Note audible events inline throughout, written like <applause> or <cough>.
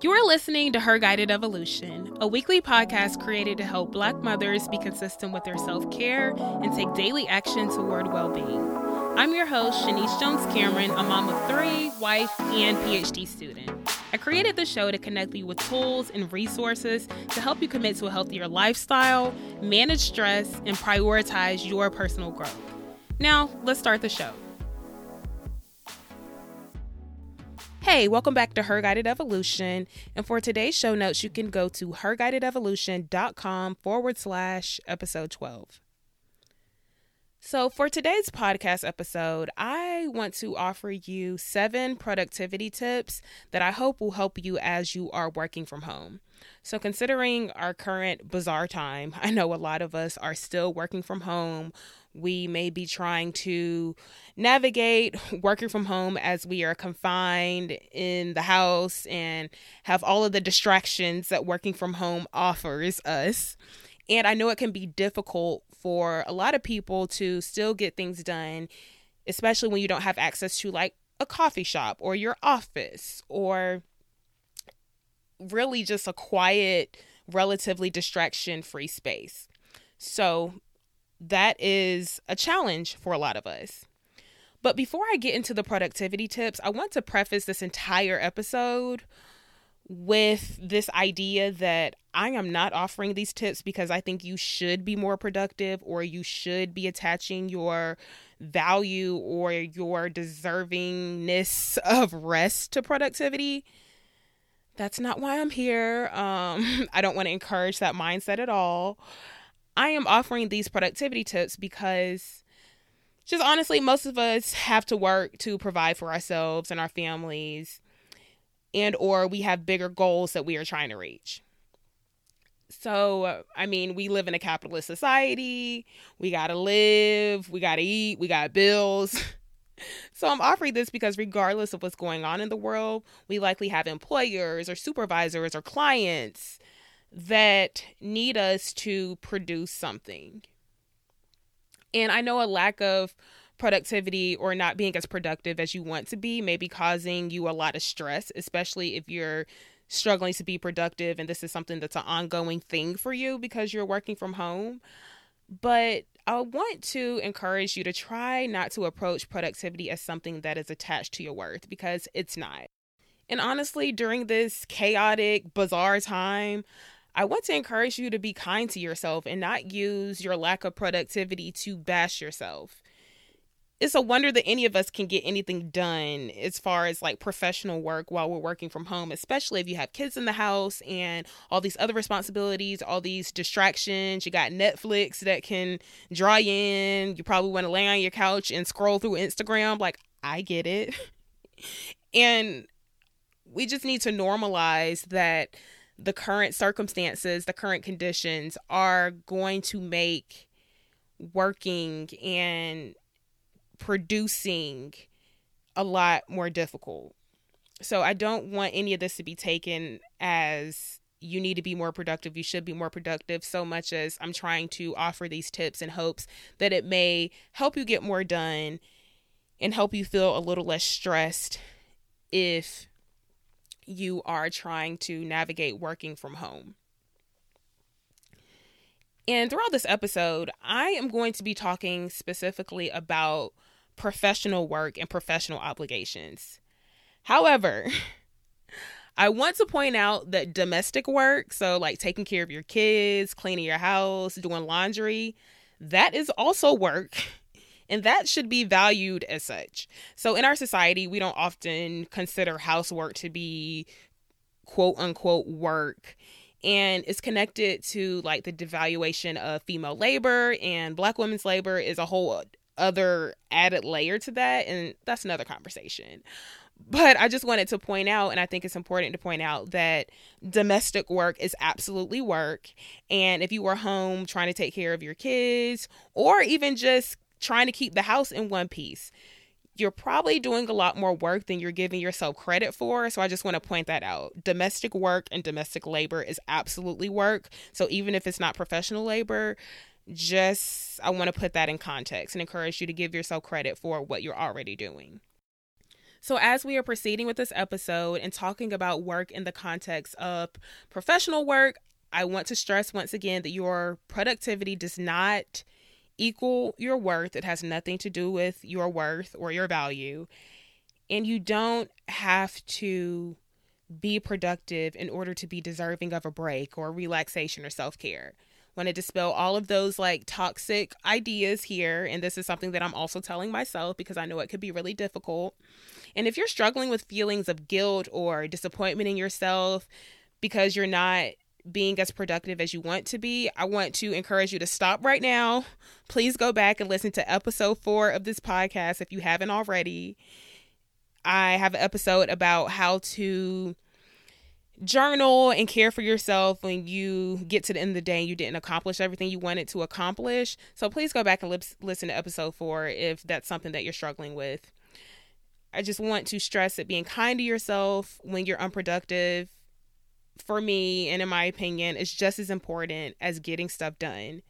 You are listening to Her Guided Evolution, a weekly podcast created to help Black mothers be consistent with their self care and take daily action toward well being. I'm your host, Shanice Jones Cameron, a mom of three, wife, and PhD student. I created the show to connect you with tools and resources to help you commit to a healthier lifestyle, manage stress, and prioritize your personal growth. Now, let's start the show. Hey, welcome back to Her Guided Evolution. And for today's show notes, you can go to herguidedevolution.com forward slash episode 12. So, for today's podcast episode, I want to offer you seven productivity tips that I hope will help you as you are working from home. So, considering our current bizarre time, <laughs> I know a lot of us are still working from home we may be trying to navigate <laughs> working from home as we are confined in the house and have all of the distractions that working from home offers us. And I know it can be difficult for a lot of people to still get things done, especially when you don't have access to like a coffee shop or your office or really just a quiet, relatively distraction free space. So, that is a challenge for a lot of us. But before I get into the productivity tips, I want to preface this entire episode with this idea that I am not offering these tips because I think you should be more productive or you should be attaching your value or your deservingness of rest to productivity. That's not why I'm here. Um, <laughs> I don't want to encourage that mindset at all. I am offering these productivity tips because just honestly, most of us have to work to provide for ourselves and our families and or we have bigger goals that we are trying to reach. So, I mean, we live in a capitalist society. We got to live, we got to eat, we got bills. <laughs> So, I'm offering this because regardless of what's going on in the world, we likely have employers or supervisors or clients that need us to produce something. And I know a lack of productivity or not being as productive as you want to be may be causing you a lot of stress, especially if you're struggling to be productive and this is something that's an ongoing thing for you because you're working from home. But I want to encourage you to try not to approach productivity as something that is attached to your worth because it's not. And honestly, during this chaotic, bizarre time, I want to encourage you to be kind to yourself and not use your lack of productivity to bash yourself. It's a wonder that any of us can get anything done as far as like professional work while we're working from home, especially if you have kids in the house and all these other responsibilities, all these distractions. You got Netflix that can draw you in. You probably want to lay on your couch and scroll through Instagram. Like, I get it. <laughs> and we just need to normalize that the current circumstances, the current conditions are going to make working and producing a lot more difficult. So I don't want any of this to be taken as you need to be more productive, you should be more productive, so much as I'm trying to offer these tips in hopes that it may help you get more done and help you feel a little less stressed if you are trying to navigate working from home. And throughout this episode, I am going to be talking specifically about professional work and professional obligations. However, <laughs> I want to point out that domestic work, so like taking care of your kids, cleaning your house, doing laundry, that is also work <laughs> and that should be valued as such. So in our society, we don't often consider housework to be quote unquote work and it's connected to like the devaluation of female labor and black women's labor is a whole other added layer to that and that's another conversation but I just wanted to point out, and I think it's important to point out that domestic work is absolutely work. And if you are home trying to take care of your kids, or even just trying to keep the house in one piece. You're probably doing a lot more work than you're giving yourself credit for. So I just want to point that out. Domestic work and domestic labor is absolutely work. So even if it's not professional labor, just I want to put that in context and encourage you to give yourself credit for what you're already doing. So, as we are proceeding with this episode and talking about work in the context of professional work, I want to stress once again that your productivity does not equal your worth. It has nothing to do with your worth or your value. And you don't have to be productive in order to be deserving of a break or relaxation or self care. Want to dispel all of those like toxic ideas here. And this is something that I'm also telling myself because I know it could be really difficult. And if you're struggling with feelings of guilt or disappointment in yourself because you're not being as productive as you want to be, I want to encourage you to stop right now. Please go back and listen to episode four of this podcast if you haven't already. I have an episode about how to journal and care for yourself when you get to the end of the day and you didn't accomplish everything you wanted to accomplish. So please go back and lip- listen to episode four if that's something that you're struggling with. I just want to stress that being kind to yourself when you're unproductive, for me and in my opinion, is just as important as getting stuff done.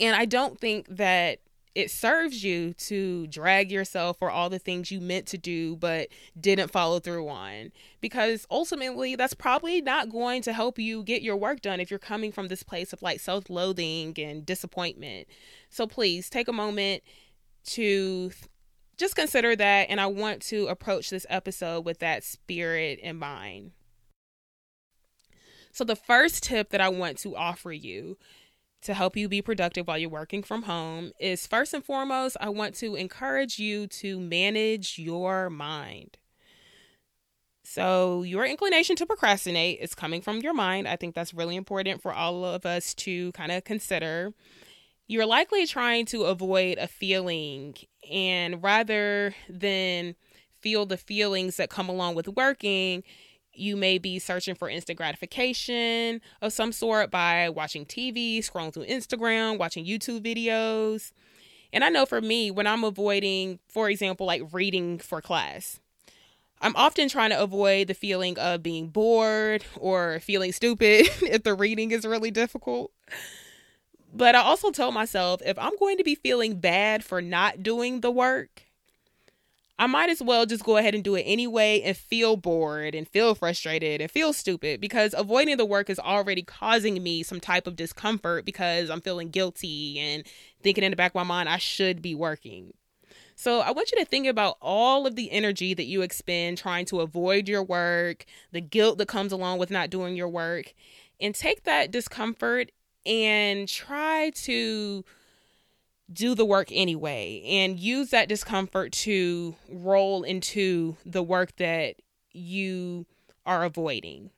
And I don't think that it serves you to drag yourself for all the things you meant to do but didn't follow through on because ultimately that's probably not going to help you get your work done if you're coming from this place of like self-loathing and disappointment so please take a moment to just consider that and i want to approach this episode with that spirit in mind so the first tip that i want to offer you to help you be productive while you're working from home is first and foremost, I want to encourage you to manage your mind. So, your inclination to procrastinate is coming from your mind. I think that's really important for all of us to kind of consider. You're likely trying to avoid a feeling, and rather than feel the feelings that come along with working, you may be searching for instant gratification of some sort by watching TV, scrolling through Instagram, watching YouTube videos. And I know for me, when I'm avoiding, for example, like reading for class, I'm often trying to avoid the feeling of being bored or feeling stupid <laughs> if the reading is really difficult. But I also tell myself if I'm going to be feeling bad for not doing the work, I might as well just go ahead and do it anyway and feel bored and feel frustrated and feel stupid because avoiding the work is already causing me some type of discomfort because I'm feeling guilty and thinking in the back of my mind I should be working. So I want you to think about all of the energy that you expend trying to avoid your work, the guilt that comes along with not doing your work, and take that discomfort and try to do the work anyway and use that discomfort to roll into the work that you are avoiding.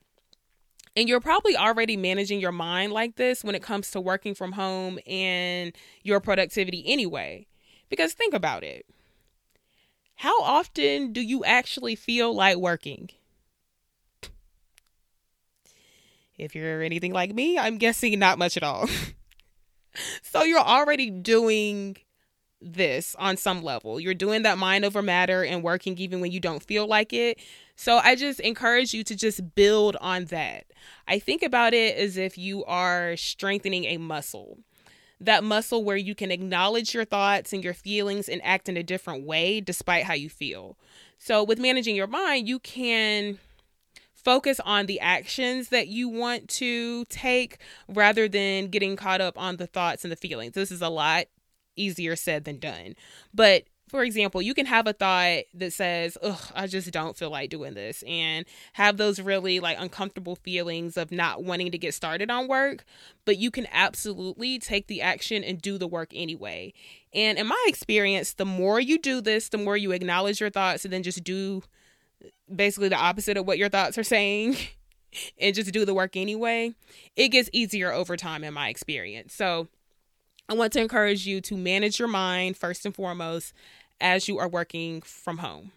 And you're probably already managing your mind like this when it comes to working from home and your productivity anyway. Because think about it. How often do you actually feel like working? If you're anything like me, I'm guessing not much at all. <laughs> so you're already doing this on some level. You're doing that mind over matter and working even when you don't feel like it. So I just encourage you to just build on that. I think about it as if you are strengthening a muscle. That muscle where you can acknowledge your thoughts and your feelings and act in a different way despite how you feel. So with managing your mind, you can focus on the actions that you want to take rather than getting caught up on the thoughts and the feelings. This is a lot easier said than done. But for example, you can have a thought that says, Ugh, I just don't feel like doing this, and have those really like uncomfortable feelings of not wanting to get started on work. But you can absolutely take the action and do the work anyway. And in my experience, the more you do this, the more you acknowledge your thoughts and then just do basically the opposite of what your thoughts are saying <laughs> and just do the work anyway, it gets easier over time in my experience. So I want to encourage you to manage your mind first and foremost as you are working from home.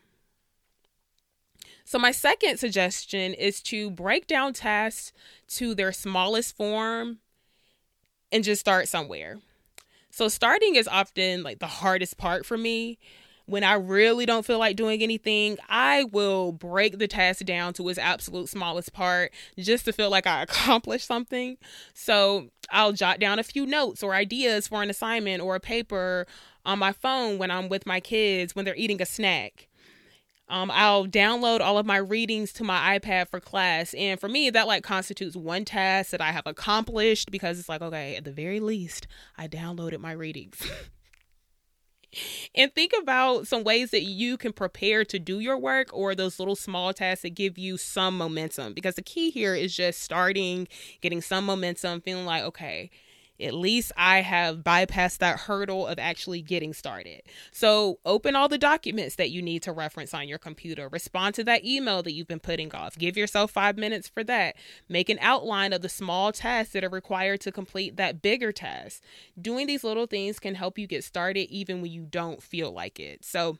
So, my second suggestion is to break down tasks to their smallest form and just start somewhere. So, starting is often like the hardest part for me when I really don't feel like doing anything, I will break the task down to its absolute smallest part just to feel like I <laughs> accomplished something. So I'll jot down a few notes or ideas for an assignment or a paper on my phone when I'm with my kids when they're eating a snack. Um, I'll download all of my readings to my iPad for class. And for me, that like constitutes one task that I have accomplished because it's like, okay, at the very least, I downloaded my readings. <laughs> and think about some ways that you can prepare to do your work or those little small tasks that give you some momentum. Because the key here is just starting getting some momentum feeling like okay at least I have bypassed that hurdle of actually getting started. So, open all the documents that you need to reference on your computer. Respond to that email that you've been putting off. Give yourself five minutes for that. Make an outline of the small tasks that are required to complete that bigger task. Doing these little things can help you get started even when you don't feel like it. So,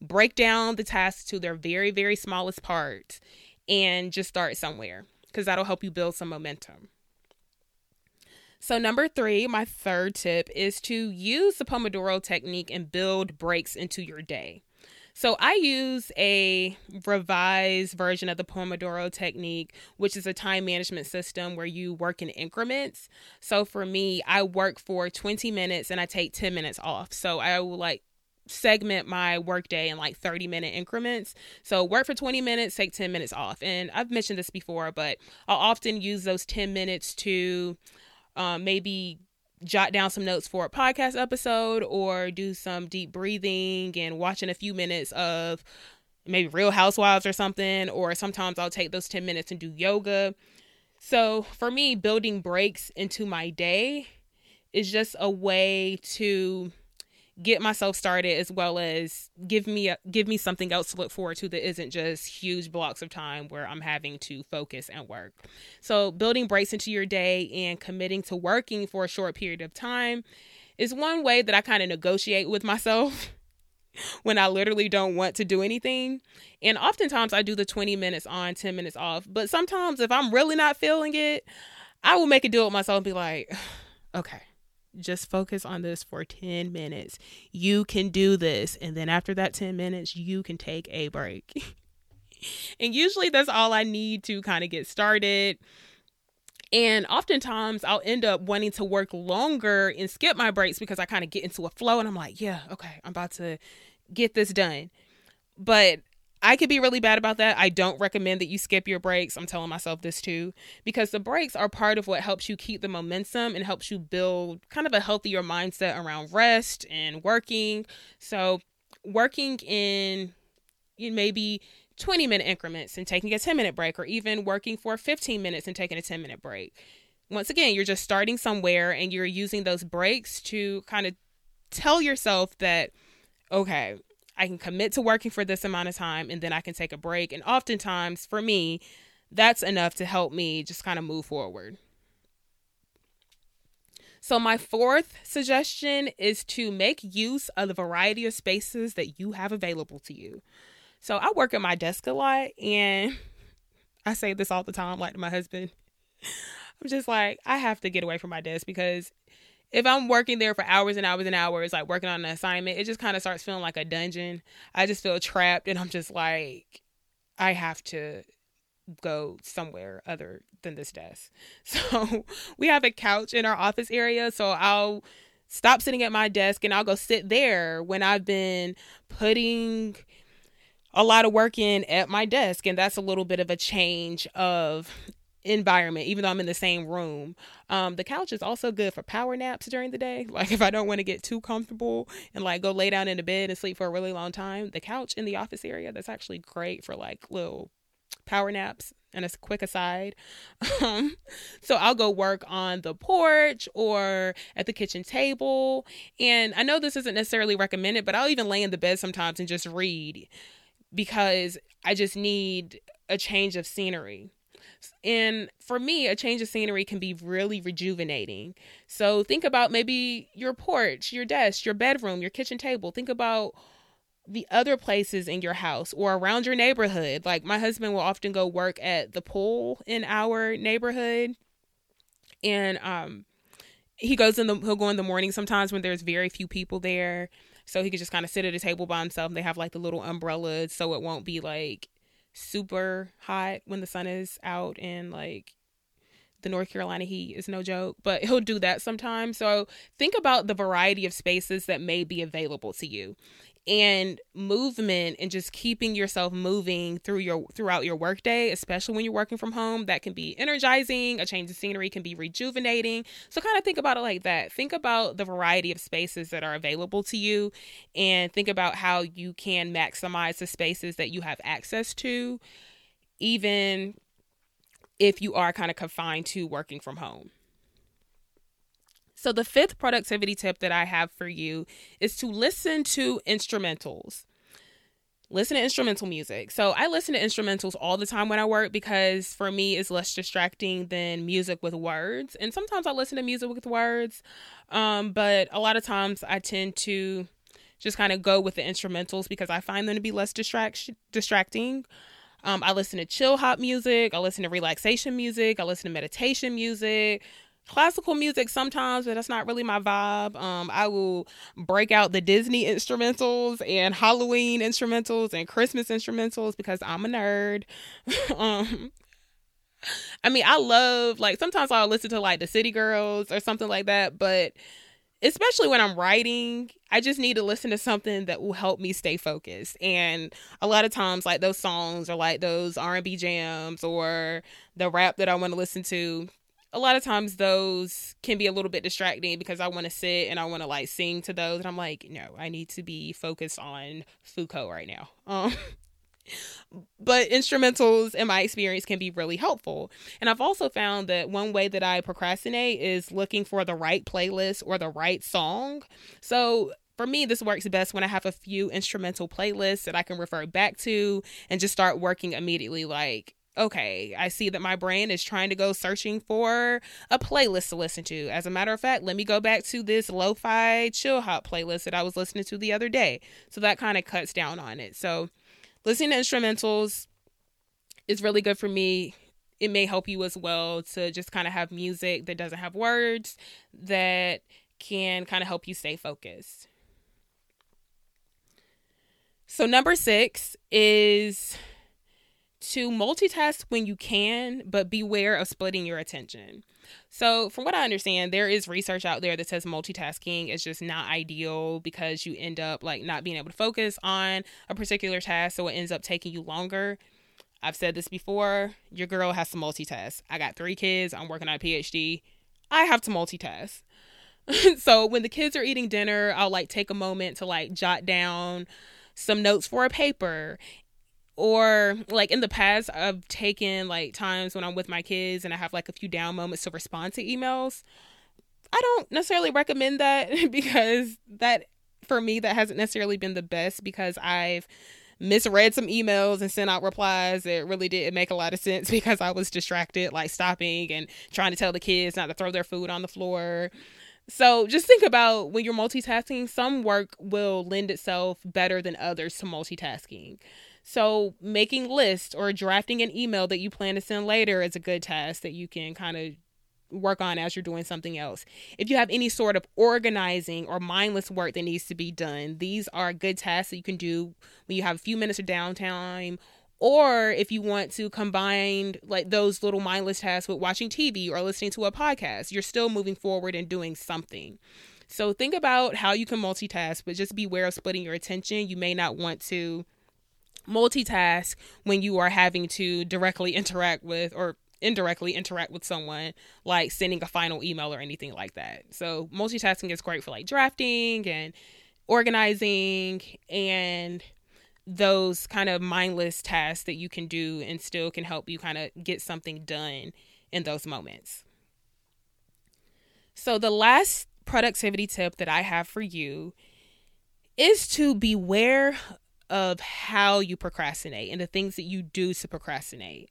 break down the tasks to their very, very smallest parts and just start somewhere because that'll help you build some momentum. So, number three, my third tip is to use the Pomodoro technique and build breaks into your day. So, I use a revised version of the Pomodoro technique, which is a time management system where you work in increments. So, for me, I work for 20 minutes and I take 10 minutes off. So, I will like segment my workday in like 30 minute increments. So work for 20 minutes, take 10 minutes off. And I've mentioned this before, but I'll often use those 10 minutes to um, maybe jot down some notes for a podcast episode or do some deep breathing and watching a few minutes of maybe Real Housewives or something. Or sometimes I'll take those 10 minutes and do yoga. So for me, building breaks into my day is just a way to get myself started as well as give me a, give me something else to look forward to that isn't just huge blocks of time where I'm having to focus and work. So building breaks into your day and committing to working for a short period of time is one way that I kind of negotiate with myself <laughs> when I literally don't want to do anything. And oftentimes I do the 20 minutes on, 10 minutes off. But sometimes if I'm really not feeling it, I will make a deal with myself and be like, <sighs> okay, just focus on this for 10 minutes. You can do this. And then after that 10 minutes, you can take a break. <laughs> and usually that's all I need to kind of get started. And oftentimes I'll end up wanting to work longer and skip my breaks because I kind of get into a flow and I'm like, yeah, okay, I'm about to get this done. But I could be really bad about that. I don't recommend that you skip your breaks. I'm telling myself this too, because the breaks are part of what helps you keep the momentum and helps you build kind of a healthier mindset around rest and working. So, working in maybe 20 minute increments and taking a 10 minute break, or even working for 15 minutes and taking a 10 minute break. Once again, you're just starting somewhere and you're using those breaks to kind of tell yourself that, okay, I can commit to working for this amount of time and then I can take a break. And oftentimes for me, that's enough to help me just kind of move forward. So, my fourth suggestion is to make use of the variety of spaces that you have available to you. So, I work at my desk a lot, and <laughs> I say this all the time, like to my husband. <laughs> I'm just like, I have to get away from my desk because if I'm working there for hours and hours and hours, like working on an assignment, it just kind of starts feeling like a dungeon. I just feel trapped and I'm just like, I have to go somewhere other than this desk. <laughs> So we have a couch in our office area. So I'll stop sitting at my desk and I'll go sit there when I've been putting a lot of work in at my desk. And that's a little bit of a change of environment, even though I'm in the same room. Um, the couch is also good for power naps during the day. <laughs> Like if I don't want to get too comfortable and like go lay down in the bed and sleep for a really long time, the couch in the office area that's actually great for like little power naps. And a quick aside, <laughs> um, so I'll go work on the porch or at the kitchen table. And I know this isn't necessarily recommended, but I'll even lay in the bed sometimes and just read because I just need a change of scenery. And for me, a change of scenery can be really rejuvenating. So think about maybe your porch, your desk, your bedroom, your kitchen table. Think about the other places in your house or around your neighborhood. Like my husband will often go work at the pool in our neighborhood. And um he goes in the he'll go in the morning sometimes when there's very few people there. So he could just kind of sit at a table by himself. They have like the little umbrellas so it won't be like super hot when the sun is out and like the North Carolina heat is no joke, but <laughs> he'll do that sometimes. So think about the variety of spaces that may be available to you and movement and just keeping yourself moving through your throughout your workday, especially when you're working from home, that can be energizing. A change of scenery can be rejuvenating. So kind of think about it like that. Think about the variety of spaces that are available to you and think about how you can maximize the spaces that you have access to even if you are kind of confined to working from home. So, the fifth productivity tip that I have for you is to listen to instrumentals. Listen to instrumental music. So, I listen to instrumentals all the time when I work because for me, it's less distracting than music with words. And sometimes I listen to music with words, um, but a lot of times I tend to just kind of go with the instrumentals because I find them to be less distract- distracting. Um, I listen to chill hop music. I listen to relaxation music. I listen to meditation music classical music sometimes, but that's not really my vibe. Um, I will break out the Disney instrumentals and Halloween instrumentals and Christmas instrumentals because I'm a nerd. <laughs> um, I mean, I love like sometimes I'll listen to like the City Girls or something like that, but especially when I'm writing, I just need to listen to something that will help me stay focused. And a lot of times like those songs or like those R&B jams or the rap that I want to listen to, a lot of times those can be a little bit distracting because I want to sit and I want to like sing to those and I'm like, no, I need to be focused on Foucault right now. Um <laughs> but instrumentals in my experience can be really helpful. And I've also found that one way that I procrastinate is looking for the right playlist or the right song. So for me, this works best when I have a few instrumental playlists that I can refer back to and just start working immediately. Like, okay, I see that my brain is trying to go searching for a playlist to listen to. As a matter of fact, let me go back to this lo fi chill hop playlist that I was listening to the other day. So that kind of cuts down on it. So listening to instrumentals is really good for me. It may help you as well to just kind of have music that doesn't have words that can kind of help you stay focused. So, number six is to multitask when you can, but beware of splitting your attention. So, from what I understand, there is research out there that says multitasking is just not ideal because you end up like not being able to focus on a particular task, so it ends up taking you longer. I've said this before, your girl has to multitask. I got 3 kids, I'm working on a PhD. I have to multitask. <laughs> so, when the kids are eating dinner, I'll like take a moment to like jot down some notes for a paper or like in the past i've taken like times when i'm with my kids and i have like a few down moments to respond to emails. I don't necessarily recommend that <laughs> because that for me that hasn't necessarily been the best because i've misread some emails and sent out replies. That really didn't make a lot of sense <laughs> because i was distracted like stopping and trying to tell the kids not to throw their food on the floor. So just think about when you're multitasking some work will lend itself better than others to multitasking so, making lists or drafting an email that you plan to send later is a good task that you can kind of work on as you're doing something else. If you have any sort of organizing or mindless work that needs to be done, these are good tasks that you can do when you have a few minutes of downtime or if you want to combine like those little mindless tasks with watching TV or listening to a podcast, you're still moving forward and doing something. So think about how you can multitask, but just beware of splitting your attention. You may not want to multitask when you are having to directly interact with or indirectly interact with someone like sending a final email or anything like that. So multitasking is great for like drafting and organizing and those kind of mindless tasks that you can do and still can help you kind of get something done in those moments. So the last productivity tip that I have for you is to beware of how you procrastinate and the things that you do to procrastinate.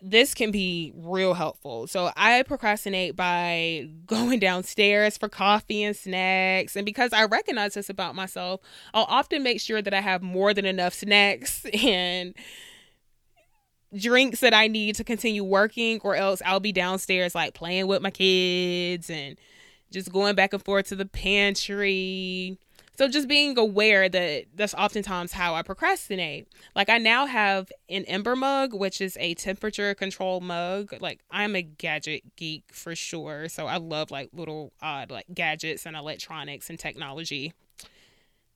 This can be real helpful. So, I procrastinate by <laughs> going downstairs for coffee and snacks. And because I recognize this about myself, I'll often make sure that I have more than enough snacks <laughs> and drinks that I need to continue working, or else I'll be downstairs like playing with my kids and just going back and forth to the pantry, So just being aware that that's oftentimes how I procrastinate. Like I now have an Ember mug, which is a temperature control mug. Like I'm a gadget geek for sure. So I love like little odd like gadgets and electronics and technology.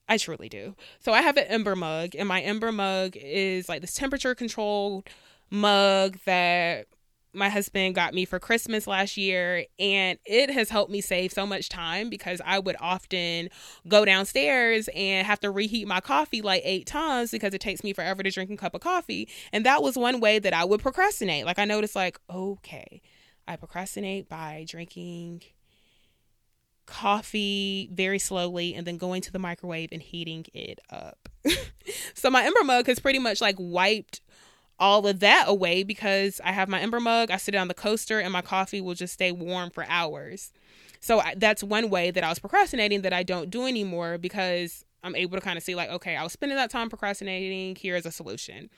I truly do. So I have an Ember mug, and my Ember mug is like this temperature controlled mug that my husband got me for Christmas last year, and it has helped me save so much time because I would often go downstairs and have to reheat my coffee like eight times because it takes me forever to drink a cup of coffee. And that was one way that I would procrastinate. Like, I noticed, like, okay, I procrastinate by drinking coffee very slowly and then going to the microwave and heating it up. <laughs> so my Ember mug has pretty much like wiped all of that away because I have my Ember mug, I sit it on the coaster, and my coffee will just stay warm for hours. So I, that's one way that I was procrastinating that I don't do anymore because I'm able to kind of see, like, okay, I was spending that time procrastinating. Here's a solution.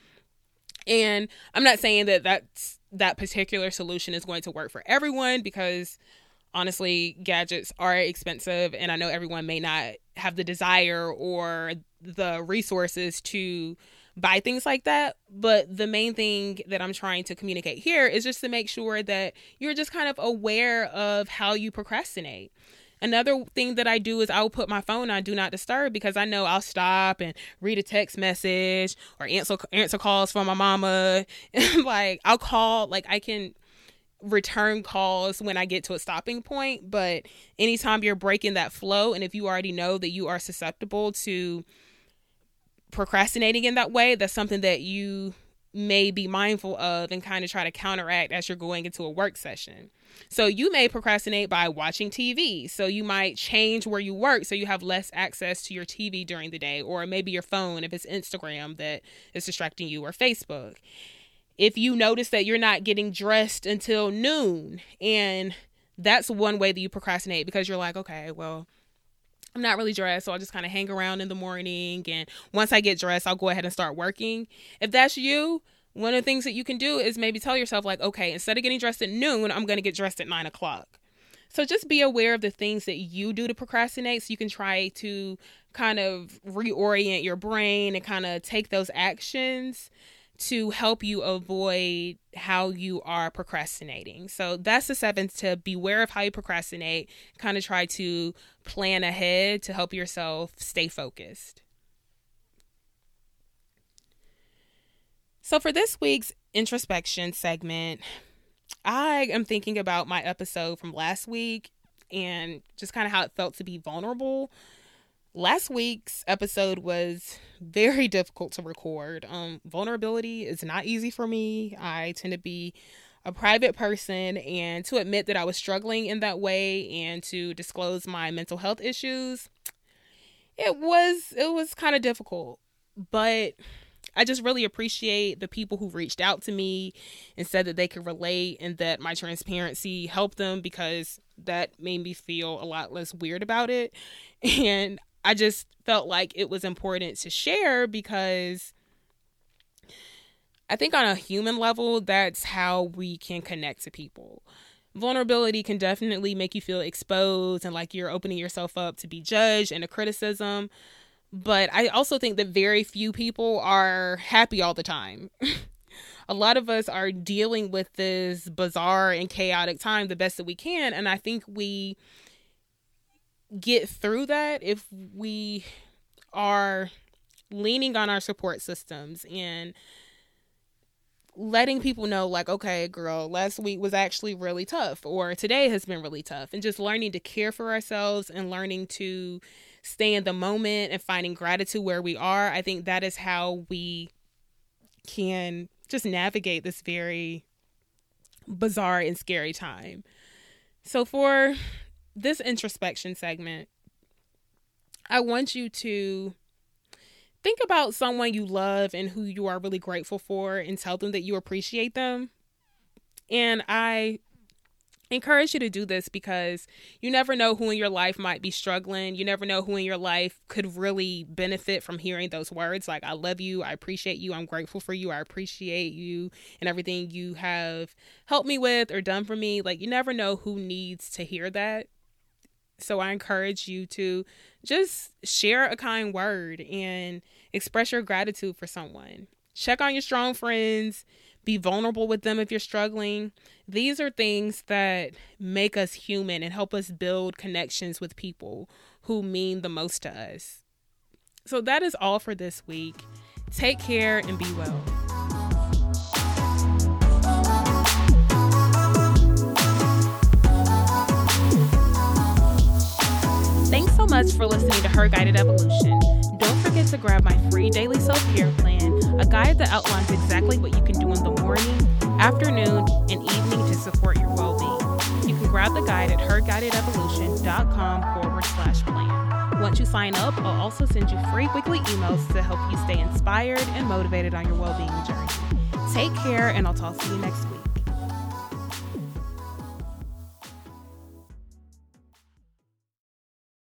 And I'm not saying that that's that particular solution is going to work for everyone because honestly, gadgets are expensive, and I know everyone may not have the desire or the resources to buy things like that. But the main thing that I'm trying to communicate here is just to make sure that you're just kind of aware of how you procrastinate. Another thing that I do is I'll put my phone on do not disturb because I know I'll stop and read a text message or answer answer calls from my mama. <laughs> like I'll call like I can return calls when I get to a stopping point, but anytime you're breaking that flow and if you already know that you are susceptible to procrastinating in that way, that's something that you may be mindful of and kind of try to counteract as you're going into a work session. So you may procrastinate by watching TV. So you might change where you work so you have less access to your TV during the day or maybe your phone if it's Instagram that is distracting you or Facebook. If you notice that you're not getting dressed until noon and that's one way that you procrastinate because you're like, okay, well, I'm not really dressed, so I'll just kind of hang around in the morning. And once I get dressed, I'll go ahead and start working. If that's you, one of the things that you can do is maybe tell yourself, like, okay, instead of getting dressed at noon, I'm going to get dressed at nine o'clock. So just be aware of the things that you do to procrastinate so you can try to kind of reorient your brain and kind of take those actions to help you avoid how you are procrastinating. So that's the seventh to beware of how you procrastinate, kind of try to plan ahead to help yourself stay focused. So for this week's introspection segment, I am thinking about my episode from last week and just kind of how it felt to be vulnerable last week's episode was very <laughs> difficult to record. Um, vulnerability is not easy for me. I tend to be a private person, and to admit that I was struggling in that way and to disclose my mental health issues, it was it was kind of difficult. But I just really appreciate the people who reached out to me and said that they could relate and that my transparency helped them because that made me feel a lot less weird about it. <laughs> And I just felt like it was important to share because I think on a human level, that's how we can connect to people. Vulnerability can definitely make you feel exposed and like you're opening yourself up to be judged and a criticism. But I also think that very few people are happy all the time. <laughs> a lot of us are dealing with this bizarre and chaotic time the best that we can. And I think we get through that if we are leaning on our support systems and letting people know like okay girl last week was actually really tough or today has been really tough. And just learning to care for ourselves and learning to stay in the moment and finding gratitude where we are i think that is how we can just navigate this very bizarre and scary time. So for this introspection segment, I want you to think about someone you love and who you are really grateful for and tell them that you appreciate them. And I encourage you to do this because you never know who in your life might be struggling. You never know who in your life could really benefit from hearing those words like, I love you, I appreciate you, I'm grateful for you, I appreciate you, and everything you have helped me with or done for me. Like, you never know who needs to hear that. So I encourage you to just share a kind word and express your gratitude for someone. Check on your strong friends, be vulnerable with them if you're struggling. These are things that make us human and help us build connections with people who mean the most to us. So that is all for this week. Take care and be well. So much for listening to Her Guided Evolution. Don't forget to grab my free daily self care plan, a guide that outlines exactly what you can do in the morning, afternoon, and evening to support your well being. You can grab the guide at herguidedevolution.com forward slash plan. Once you sign up, I'll also send you free weekly emails to help you stay inspired and motivated on your well being journey. Take care, and I'll talk to you next week.